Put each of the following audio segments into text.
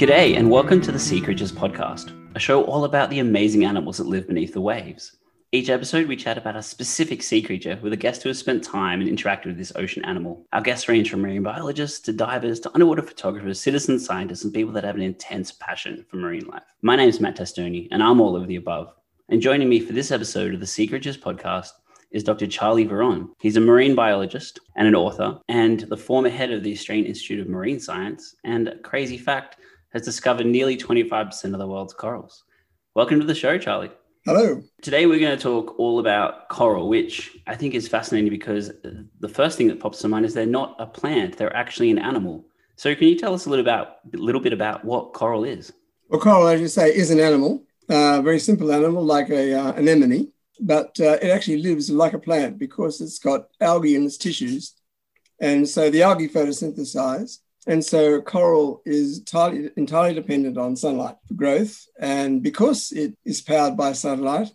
G'day, and welcome to the Sea Creatures podcast, a show all about the amazing animals that live beneath the waves. Each episode, we chat about a specific sea creature with a guest who has spent time and interacted with this ocean animal. Our guests range from marine biologists to divers to underwater photographers, citizen scientists, and people that have an intense passion for marine life. My name is Matt Testoni, and I'm all of the above. And joining me for this episode of the Sea Creatures podcast is Dr. Charlie Veron. He's a marine biologist and an author, and the former head of the Australian Institute of Marine Science. And crazy fact, has discovered nearly 25% of the world's corals. Welcome to the show, Charlie. Hello. Today, we're going to talk all about coral, which I think is fascinating because the first thing that pops to mind is they're not a plant, they're actually an animal. So, can you tell us a little, about, a little bit about what coral is? Well, coral, as you say, is an animal, a very simple animal like a uh, anemone, but uh, it actually lives like a plant because it's got algae in its tissues. And so the algae photosynthesize and so coral is entirely, entirely dependent on sunlight for growth. And because it is powered by sunlight,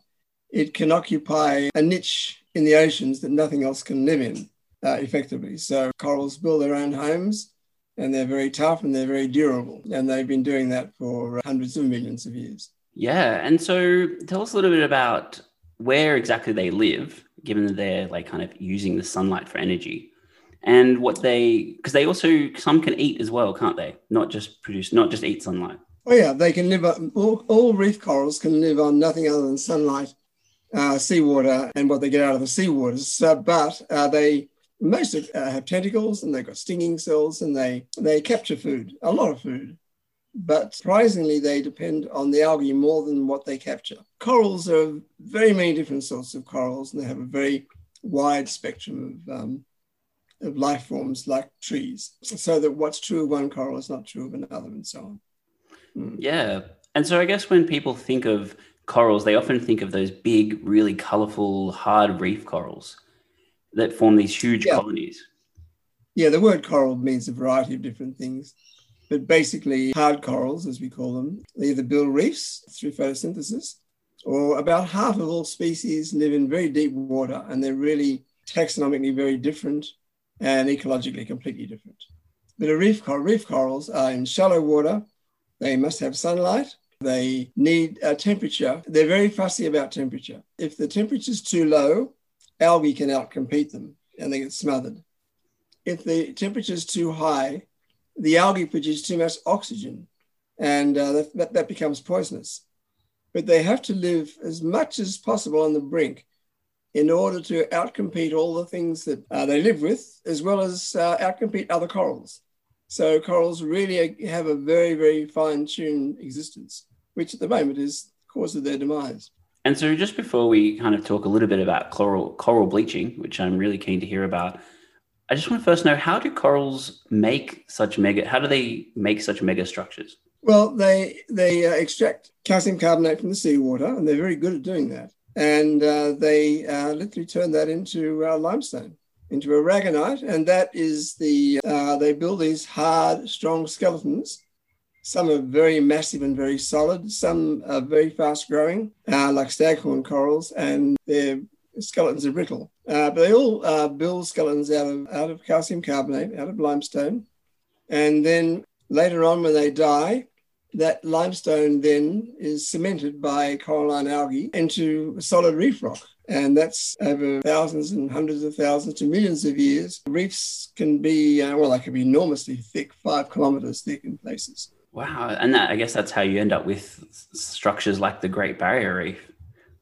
it can occupy a niche in the oceans that nothing else can live in uh, effectively. So corals build their own homes and they're very tough and they're very durable. And they've been doing that for hundreds of millions of years. Yeah. And so tell us a little bit about where exactly they live, given that they're like kind of using the sunlight for energy and what they because they also some can eat as well can't they? Not just produce not just eat sunlight. Oh yeah they can live on, all, all reef corals can live on nothing other than sunlight uh, seawater and what they get out of the seawater so, but uh, they most of, uh, have tentacles and they've got stinging cells and they they capture food a lot of food. But surprisingly they depend on the algae more than what they capture. Corals are very many different sorts of corals and they have a very wide spectrum of um, life forms like trees, so that what's true of one coral is not true of another, and so on. Mm. Yeah. And so I guess when people think of corals, they often think of those big, really colorful, hard reef corals that form these huge yeah. colonies. Yeah, the word coral means a variety of different things. But basically, hard corals, as we call them, they either build reefs through photosynthesis, or about half of all species live in very deep water, and they're really taxonomically very different and ecologically completely different. But a reef, coral, reef corals are in shallow water. They must have sunlight. They need a temperature. They're very fussy about temperature. If the temperature is too low, algae can outcompete them and they get smothered. If the temperature is too high, the algae produce too much oxygen and uh, that, that becomes poisonous. But they have to live as much as possible on the brink in order to outcompete all the things that uh, they live with, as well as uh, outcompete other corals. So corals really have a very, very fine-tuned existence, which at the moment is the cause of their demise. And so, just before we kind of talk a little bit about coral coral bleaching, which I'm really keen to hear about, I just want to first know how do corals make such mega? How do they make such mega structures? Well, they they uh, extract calcium carbonate from the seawater, and they're very good at doing that and uh, they uh, literally turned that into uh, limestone, into aragonite, and that is the uh, they build these hard, strong skeletons. Some are very massive and very solid. Some are very fast growing, uh, like staghorn corals, and their skeletons are brittle. Uh, but they all build skeletons out of out of calcium carbonate, out of limestone, and then later on, when they die, that limestone then is cemented by coralline algae into solid reef rock. And that's over thousands and hundreds of thousands to millions of years. Reefs can be, uh, well, they can be enormously thick, five kilometers thick in places. Wow. And that, I guess that's how you end up with structures like the Great Barrier Reef,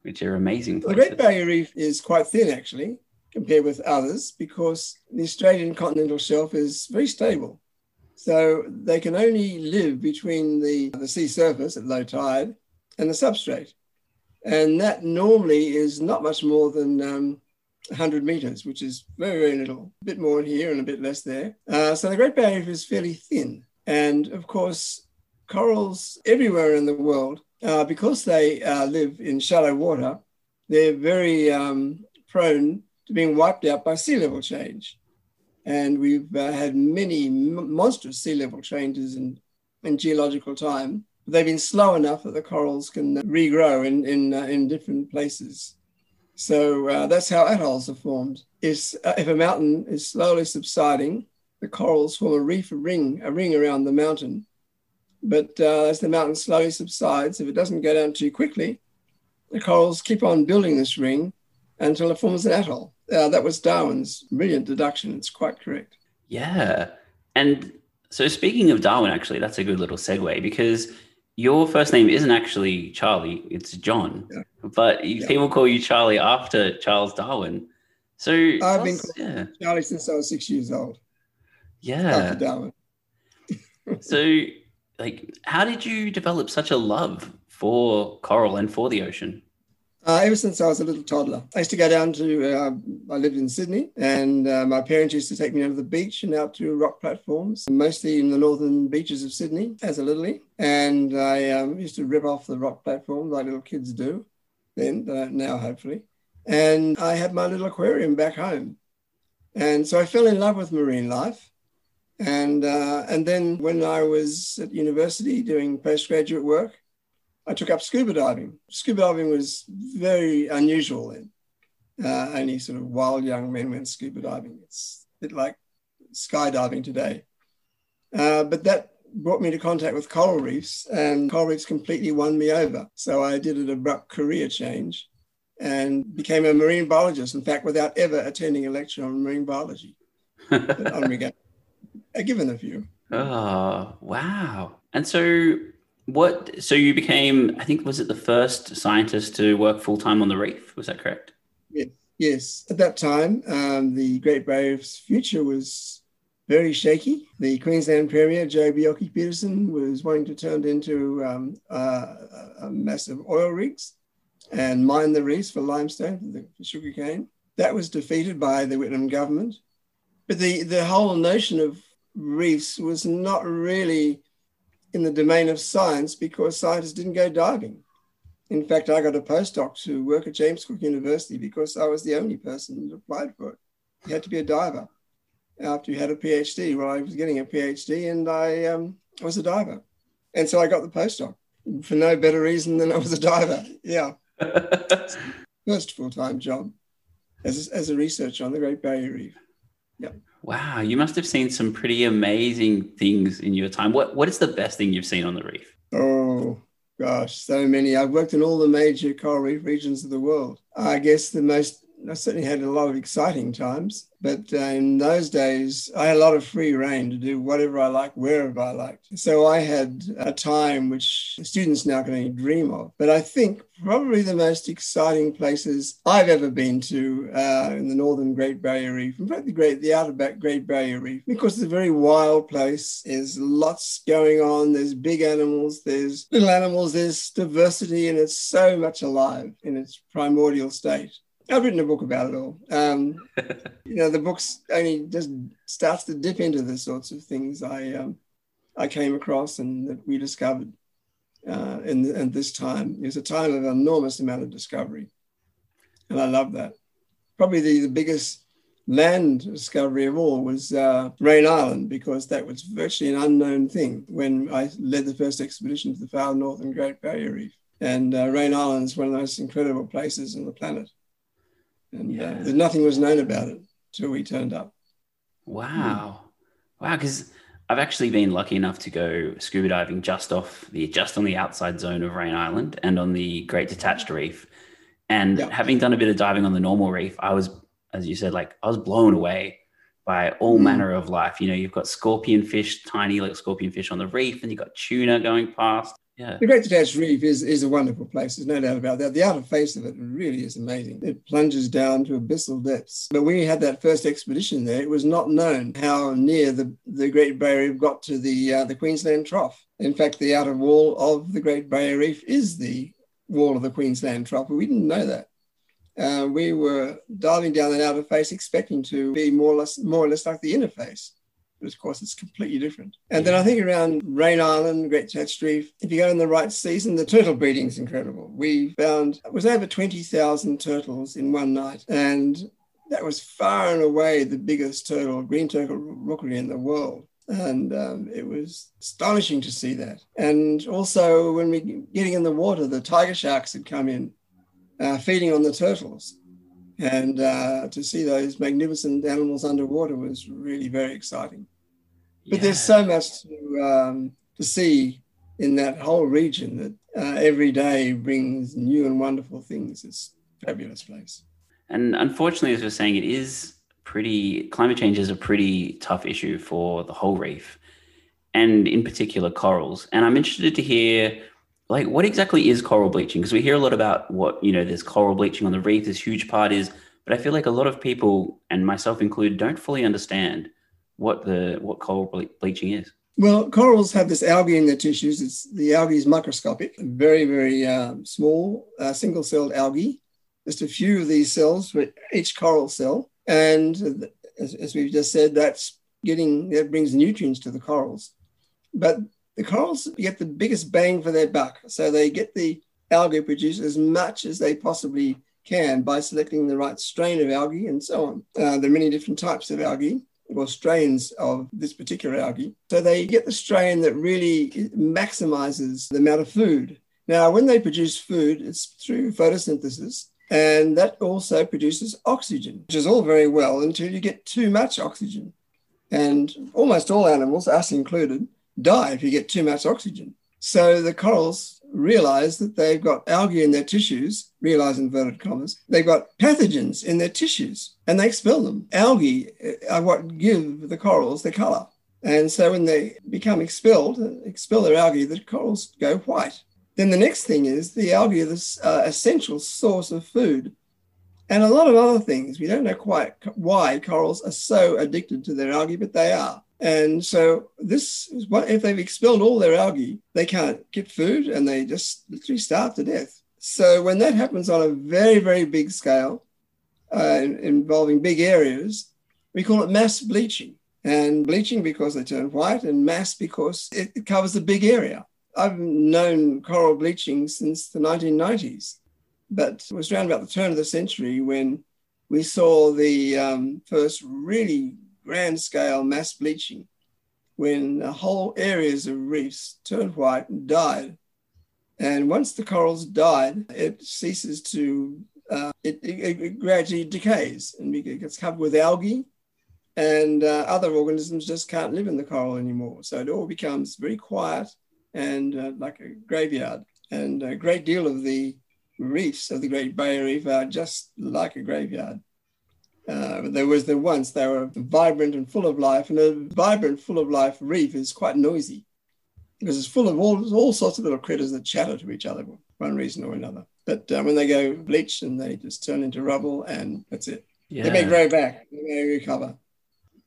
which are amazing. Places. The Great Barrier Reef is quite thin, actually, compared with others, because the Australian continental shelf is very stable. So they can only live between the, the sea surface at low tide and the substrate. And that normally is not much more than um, 100 meters, which is very, very little, a bit more here and a bit less there. Uh, so the Great Barrier Reef is fairly thin. And of course, corals everywhere in the world, uh, because they uh, live in shallow water, they're very um, prone to being wiped out by sea level change. And we've uh, had many monstrous sea level changes in, in geological time. They've been slow enough that the corals can regrow in, in, uh, in different places. So uh, that's how atolls are formed. Is, uh, if a mountain is slowly subsiding, the corals form a reef ring, a ring around the mountain. But uh, as the mountain slowly subsides, if it doesn't go down too quickly, the corals keep on building this ring until it forms an atoll. Uh, that was Darwin's brilliant deduction. It's quite correct. Yeah. And so, speaking of Darwin, actually, that's a good little segue because your first name isn't actually Charlie, it's John. Yeah. But yeah. people call you Charlie after Charles Darwin. So I've been yeah. Charlie since I was six years old. Yeah. After Darwin. so, like, how did you develop such a love for coral and for the ocean? Uh, ever since I was a little toddler, I used to go down to. Uh, I lived in Sydney, and uh, my parents used to take me down to the beach and out to rock platforms, mostly in the northern beaches of Sydney as a littlie. And I um, used to rip off the rock platforms like little kids do, then now hopefully. And I had my little aquarium back home, and so I fell in love with marine life. And uh, and then when I was at university doing postgraduate work, I took up scuba diving. Scuba diving was very unusual then. Uh, only sort of wild young men went scuba diving. It's a bit like skydiving today. Uh, but that brought me to contact with coral reefs, and coral reefs completely won me over. So I did an abrupt career change and became a marine biologist. In fact, without ever attending a lecture on marine biology. on I'm given a few. Oh, wow. And so what? So you became, I think, was it the first scientist to work full time on the reef? Was that correct? Yes. Yes. At that time, um, the Great Barrier Reef's future was very shaky. The Queensland Premier, Joe Bjelke-Petersen, was wanting to turn it into um, a massive oil rigs and mine the reefs for limestone, the, for sugarcane. That was defeated by the Whitlam government. But the, the whole notion of reefs was not really in the domain of science because scientists didn't go diving. In fact, I got a postdoc to work at James Cook University because I was the only person that applied for it. You had to be a diver after you had a PhD. Well, I was getting a PhD and I um, was a diver. And so I got the postdoc for no better reason than I was a diver. Yeah. First full time job as a, as a researcher on the Great Barrier Reef. Yeah. Wow, you must have seen some pretty amazing things in your time. What what is the best thing you've seen on the reef? Oh gosh, so many. I've worked in all the major coral reef regions of the world. I guess the most I certainly had a lot of exciting times, but uh, in those days, I had a lot of free rein to do whatever I liked, wherever I liked. So I had a time which students now can only dream of. But I think probably the most exciting places I've ever been to uh, in the northern Great Barrier Reef, in fact, the Great, the outer Great Barrier Reef, because it's a very wild place. There's lots going on. There's big animals. There's little animals. There's diversity, and it's so much alive in its primordial state. I've written a book about it all. Um, you know, the book's only just starts to dip into the sorts of things I um, I came across and that we discovered uh, in, in this time. It was a time of enormous amount of discovery, and I love that. Probably the, the biggest land discovery of all was uh, Raine Island because that was virtually an unknown thing when I led the first expedition to the far north northern Great Barrier Reef. And uh, Raine Island is one of the most incredible places on the planet and yeah. uh, nothing was known about it until we turned up. Wow, wow! Because I've actually been lucky enough to go scuba diving just off the just on the outside zone of Raine Island and on the Great Detached Reef, and yep. having done a bit of diving on the normal reef, I was, as you said, like I was blown away by all mm. manner of life. You know, you've got scorpion fish, tiny little scorpion fish on the reef, and you've got tuna going past. Yeah. The Great Detached Reef is, is a wonderful place. There's no doubt about that. The outer face of it really is amazing. It plunges down to abyssal depths. But when we had that first expedition there, it was not known how near the, the Great Barrier Reef got to the, uh, the Queensland Trough. In fact, the outer wall of the Great Barrier Reef is the wall of the Queensland Trough, we didn't know that. Uh, we were diving down that outer face expecting to be more or less, more or less like the inner face but of course it's completely different. And then I think around Raine Island, Great Detached Reef, if you go in the right season, the turtle breeding is incredible. We found it was over 20,000 turtles in one night. And that was far and away the biggest turtle, green turtle rookery in the world. And um, it was astonishing to see that. And also, when we getting in the water, the tiger sharks had come in, uh, feeding on the turtles. And uh, to see those magnificent animals underwater was really very exciting. But yeah. there's so much to, um, to see in that whole region that uh, every day brings new and wonderful things. It's a fabulous place. And unfortunately, as we're saying, it is pretty, climate change is a pretty tough issue for the whole reef and in particular corals. And I'm interested to hear like what exactly is coral bleaching? Because we hear a lot about what, you know, there's coral bleaching on the reef, this huge part is, but I feel like a lot of people, and myself included, don't fully understand what the what coral bleaching is. Well, corals have this algae in their tissues. It's the algae is microscopic, very, very um, small, uh, single-celled algae. Just a few of these cells for each coral cell, and as, as we've just said, that's getting that brings nutrients to the corals. But the corals get the biggest bang for their buck, so they get the algae produced as much as they possibly can by selecting the right strain of algae and so on. Uh, there are many different types of algae or strains of this particular algae. So they get the strain that really maximizes the amount of food. Now, when they produce food, it's through photosynthesis, and that also produces oxygen, which is all very well until you get too much oxygen. And almost all animals, us included, die if you get too much oxygen. So the corals realize that they've got algae in their tissues, realize inverted commas, they've got pathogens in their tissues and they expel them. Algae are what give the corals their color. And so when they become expelled, expel their algae, the corals go white. Then the next thing is the algae are this uh, essential source of food and a lot of other things. We don't know quite why corals are so addicted to their algae, but they are. And so this is what if they've expelled all their algae, they can't get food and they just literally starve to death. So when that happens on a very, very big scale, uh, involving big areas, we call it mass bleaching. And bleaching because they turn white, and mass because it, covers a big area. I've known coral bleaching since the 1990s, but it was around about the turn of the century when we saw the um, first really grand scale mass bleaching when whole areas of reefs turned white and died. And once the corals died, it ceases to, uh, it, it, it, gradually decays and it gets covered with algae, and uh, other organisms just can't live in the coral anymore. So it all becomes very quiet and uh, like a graveyard. And a great deal of the reefs of the Great Barrier Reef are just like a graveyard. Uh, there was the once they were vibrant and full of life, and a vibrant, full of life reef is quite noisy because it's full of all, all sorts of little critters that chatter to each other for one reason or another. But uh, when they go bleach and they just turn into rubble, and that's it. Yeah. They may grow back, they may recover.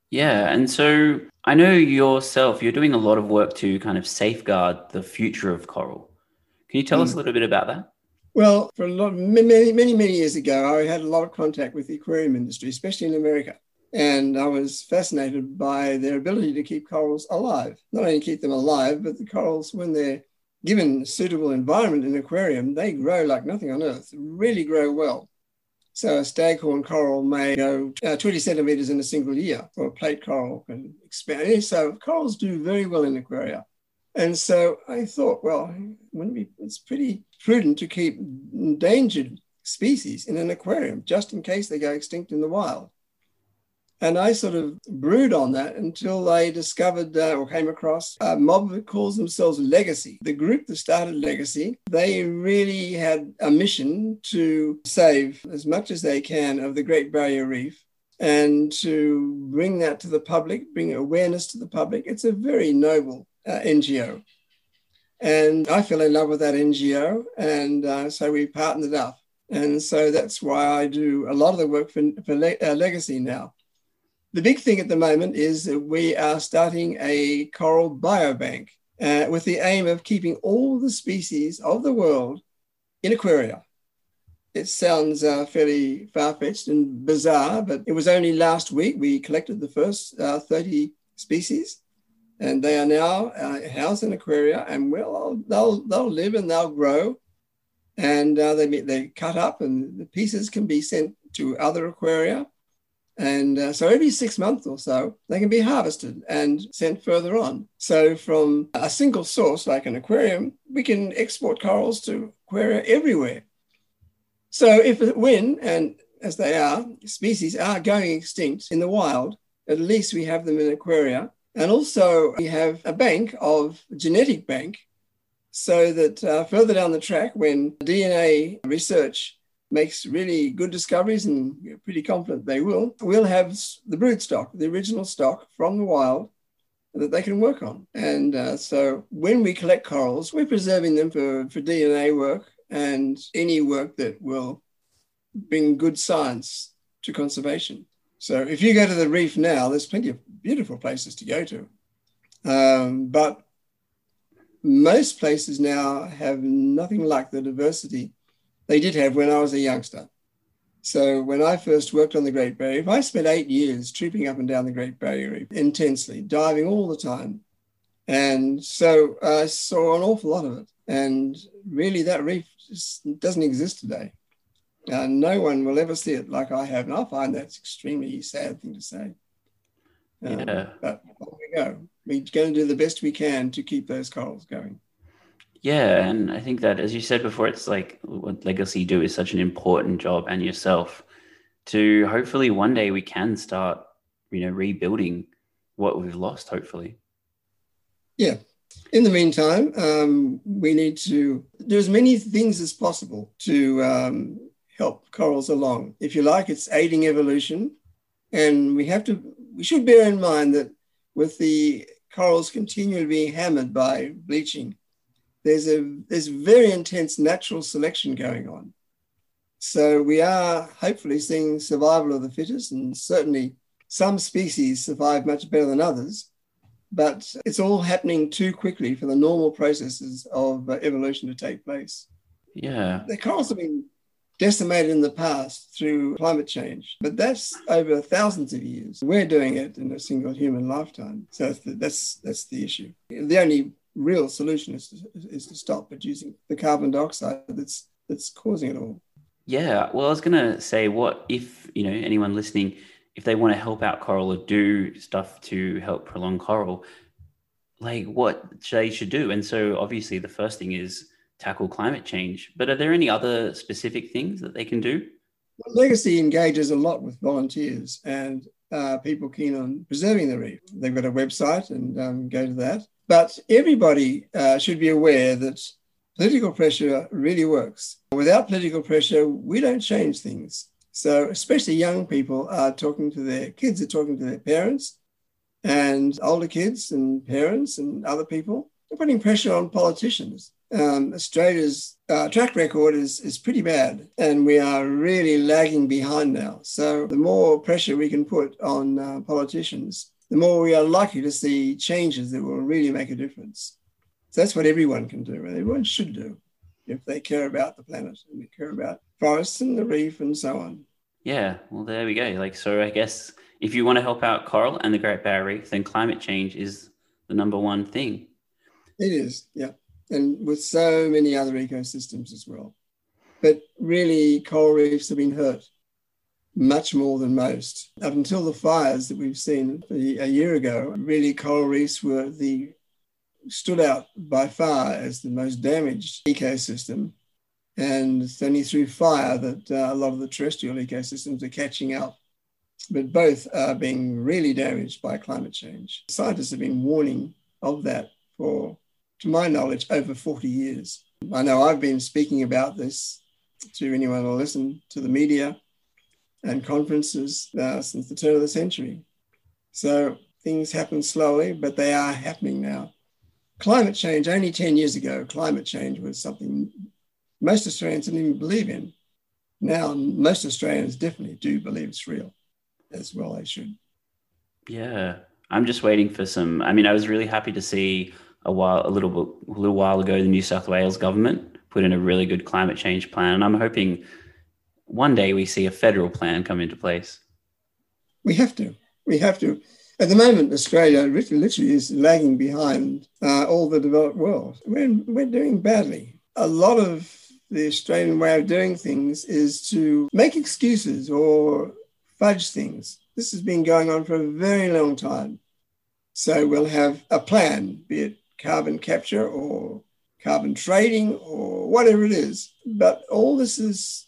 Yeah, and so I know yourself, you're doing a lot of work to kind of safeguard the future of coral. Can you tell mm. us a little bit about that? Well, for a lot, many, many, many years ago, I had a lot of contact with the aquarium industry, especially in America. And I was fascinated by their ability to keep corals alive. Not only keep them alive, but the corals, when they're given a suitable environment in an aquarium, they grow like nothing on earth, really grow well. So a staghorn coral may go uh, 20 centimeters in a single year, or a plate coral can expand. So corals do very well in aquaria. And so I thought, well, be, it's pretty prudent to keep endangered species in an aquarium just in case they go extinct in the wild. And I sort of brewed on that until I discovered uh, or came across a mob that calls themselves Legacy. The group that started Legacy, they really had a mission to save as much as they can of the Great Barrier Reef and to bring that to the public, bring awareness to the public. It's a very noble uh, NGO. And I fell in love with that NGO. And uh, so we partnered up. And so that's why I do a lot of the work for, for Le- uh, Legacy now. The big thing at the moment is that we are starting a coral biobank uh, with the aim of keeping all the species of the world in aquaria. It sounds uh, fairly far fetched and bizarre, but it was only last week we collected the first uh, 30 species and they are now uh, housed in aquaria, and well, they'll they'll live and they'll grow, and uh, they they cut up, and the pieces can be sent to other aquaria, and uh, so every six months or so they can be harvested and sent further on. So from a single source like an aquarium, we can export corals to aquaria everywhere. So if when and as they are, species are going extinct in the wild, at least we have them in aquaria and also, we have a bank of genetic bank so that uh, further down the track, when DNA research makes really good discoveries, and we're pretty confident they will, we'll have the brood stock, the original stock from the wild that they can work on. And uh, so when we collect corals, we're preserving them for, for DNA work and any work that will bring good science to conservation. So if you go to the reef now, there's plenty of beautiful places to go to. Um, but most places now have nothing like the diversity they did have when I was a youngster. So when I first worked on the Great Barrier Reef, I spent eight years trooping up and down the Great Barrier Reef intensely, diving all the time. And so I saw an awful lot of it. And really, that reef just doesn't exist today. Uh, no one will ever see it like I have. And I find that's extremely sad thing to say. Um, yeah. But we go. We're going to do the best we can to keep those corals going. Yeah, and I think that, as you said before, it's like what Legacy do is such an important job, and yourself to hopefully one day we can start, you know, rebuilding what we've lost. Hopefully. Yeah. In the meantime, um, we need to do as many things as possible to um, help corals along. If you like, it's aiding evolution, and we have to. We should bear in mind that with the corals continually being hammered by bleaching there's a there's very intense natural selection going on. So we are hopefully seeing survival of the fittest, and certainly some species survive much better than others. But it's all happening too quickly for the normal processes of uh, evolution to take place. Yeah. The corals have been decimated in the past through climate change, but that's over thousands of years. We're doing it in a single human lifetime. So that's the, that's, that's the issue. The only real solution is to, is to stop producing the carbon dioxide that's that's causing it all. Yeah, well, I was gonna say, what if you know anyone listening, if they want to help out coral or do stuff to help prolong coral, like what they should do? And so, obviously, the first thing is tackle climate change. But are there any other specific things that they can do? Legacy engages a lot with volunteers and uh, people keen on preserving the reef. They've got a website and um, go to that. But everybody uh, should be aware that political pressure really works. Without political pressure, we don't change things. So, especially young people are talking to their kids, are talking to their parents, and older kids and parents and other people. They're putting pressure on politicians. Um, Australia's uh, track record is, is pretty bad, and we are really lagging behind now. So, the more pressure we can put on uh, politicians, the more we are likely to see changes that will really make a difference. So that's what everyone can do, and everyone should do if they care about the planet and they care about forests and the reef and so on. Yeah, well, there we go. Like, so I guess if you want to help out coral and the Great Barrier Reef, then climate change is the number one thing. It is, yeah. And with so many other ecosystems as well. But really, coral reefs have been hurt much more than most. Up until the fires that we've seen a year ago, really coral reefs were the stood out by far as the most damaged ecosystem. And it's only through fire that uh, a lot of the terrestrial ecosystems are catching up. But both are being really damaged by climate change. Scientists have been warning of that for, to my knowledge, over 40 years. I know I've been speaking about this to anyone who listen to the media and conferences uh, since the turn of the century. So things happen slowly, but they are happening now. Climate change, only 10 years ago, climate change was something most Australians didn't even believe in. Now, most Australians definitely do believe it's real, as well they should. Yeah, I'm just waiting for some. I mean, I was really happy to see a while, a little, a little while ago, the New South Wales government put in a really good climate change plan, and I'm hoping one day we see a federal plan come into place. We have to. We have to. At the moment, Australia literally is lagging behind uh, all the developed world. We're, we're doing badly. A lot of the Australian way of doing things is to make excuses or fudge things. This has been going on for a very long time. So we'll have a plan, be it carbon capture or carbon trading or whatever it is. But all this is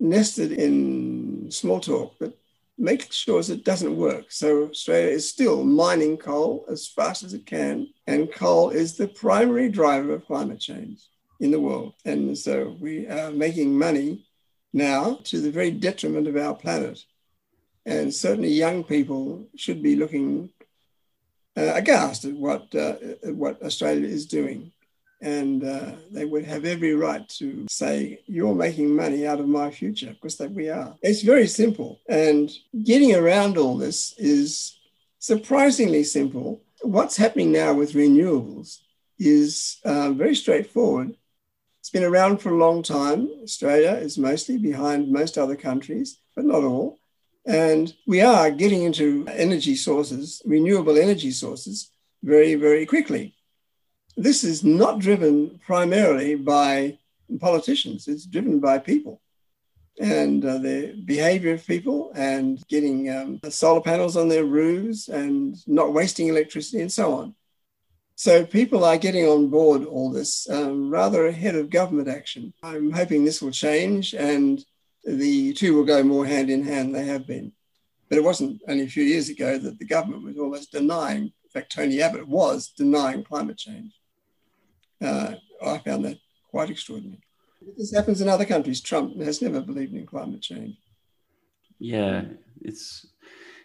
nested in small talk, but makes sure it doesn't work. So Australia is still mining coal as fast as it can, and coal is the primary driver of climate change in the world. And so we are making money now to the very detriment of our planet. And certainly young people should be looking uh, aghast at what, uh, what Australia is doing. And uh, they would have every right to say, You're making money out of my future, because that we are. It's very simple. And getting around all this is surprisingly simple. What's happening now with renewables is uh, very straightforward. It's been around for a long time. Australia is mostly behind most other countries, but not all. And we are getting into energy sources, renewable energy sources, very, very quickly this is not driven primarily by politicians, it's driven by people and uh, the behavior of people and getting um, solar panels on their roofs and not wasting electricity and so on. So people are getting on board all this um, rather ahead of government action. I'm hoping this will change and the two will go more hand in hand. They have been. But it wasn't only a few years ago that the government was almost denying, in fact, Tony Abbott was denying climate change. Uh, I found that quite extraordinary. This happens in other countries. Trump has never believed in climate change. Yeah, it's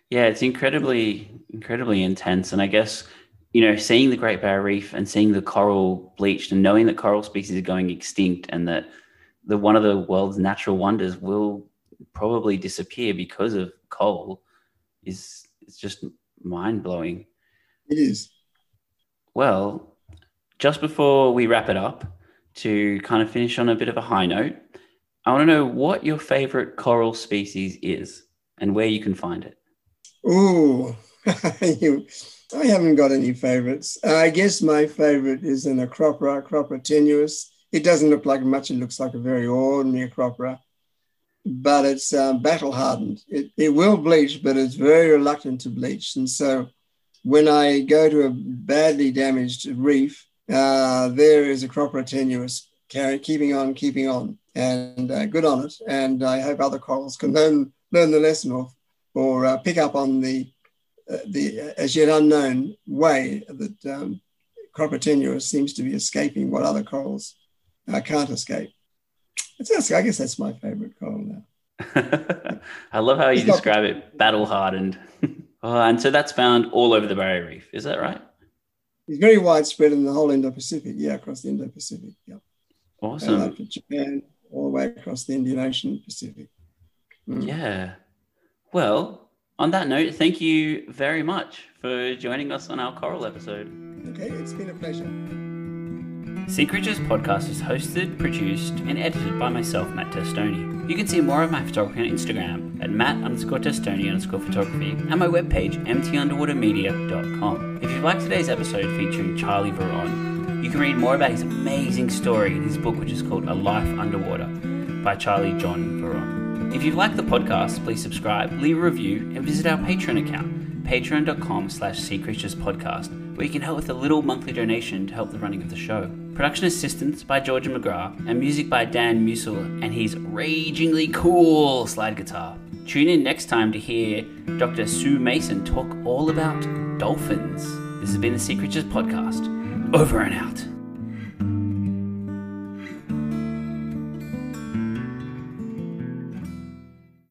yeah, it's incredibly incredibly intense, and I guess you know seeing the Great Barrier Reef and seeing the coral bleached and knowing that coral species are going extinct and that the one of the world's natural wonders will probably disappear because of coal is it's just mind blowing. It is. Well, just before we wrap it up, to kind of finish on a bit of a high note, I want to know what your favorite coral species is and where you can find it. Oh, I haven't got any favorites. I guess my favorite is an Acropora, Acropora tenuis. It doesn't look like much, it looks like a very ordinary Acropora, but it's uh, battle hardened. It, it will bleach, but it's very reluctant to bleach. And so when I go to a badly damaged reef, uh, there is Acropora tenuis carry, keeping on, keeping on, and uh, good on it. And I hope other corals can learn learn the lesson or or uh, pick up on the uh, the as yet unknown way that um, Acropora tenuis seems to be escaping what other corals uh, can't escape. It's, I guess that's my favorite coral now. I love how you it's describe not- it, battle hardened. oh, and so that's found all over the Barrier Reef. Is that right? It's very widespread in the whole Indo-Pacific. Yeah, across the Indo-Pacific. Yeah. Awesome. Uh, Japan, all the way across the Indian Ocean, Pacific. Mm. Yeah. Well, on that note, thank you very much for joining us on our coral episode. Okay, it's been a pleasure. Sea Creatures podcast is hosted, produced, and edited by myself, Matt Testoni. You can see more of my photography on Instagram at matt underscore testoni underscore photography and my webpage, mtunderwatermedia.com. If you like today's episode featuring Charlie Veron, you can read more about his amazing story in his book, which is called A Life Underwater by Charlie John Veron. If you like the podcast, please subscribe, leave a review, and visit our Patreon account, patreon.com slash sea creatures podcast where you can help with a little monthly donation to help the running of the show. Production assistance by Georgia McGrath and music by Dan Musil and his ragingly cool slide guitar. Tune in next time to hear Dr. Sue Mason talk all about dolphins. This has been the Sea Creatures Podcast. Over and out.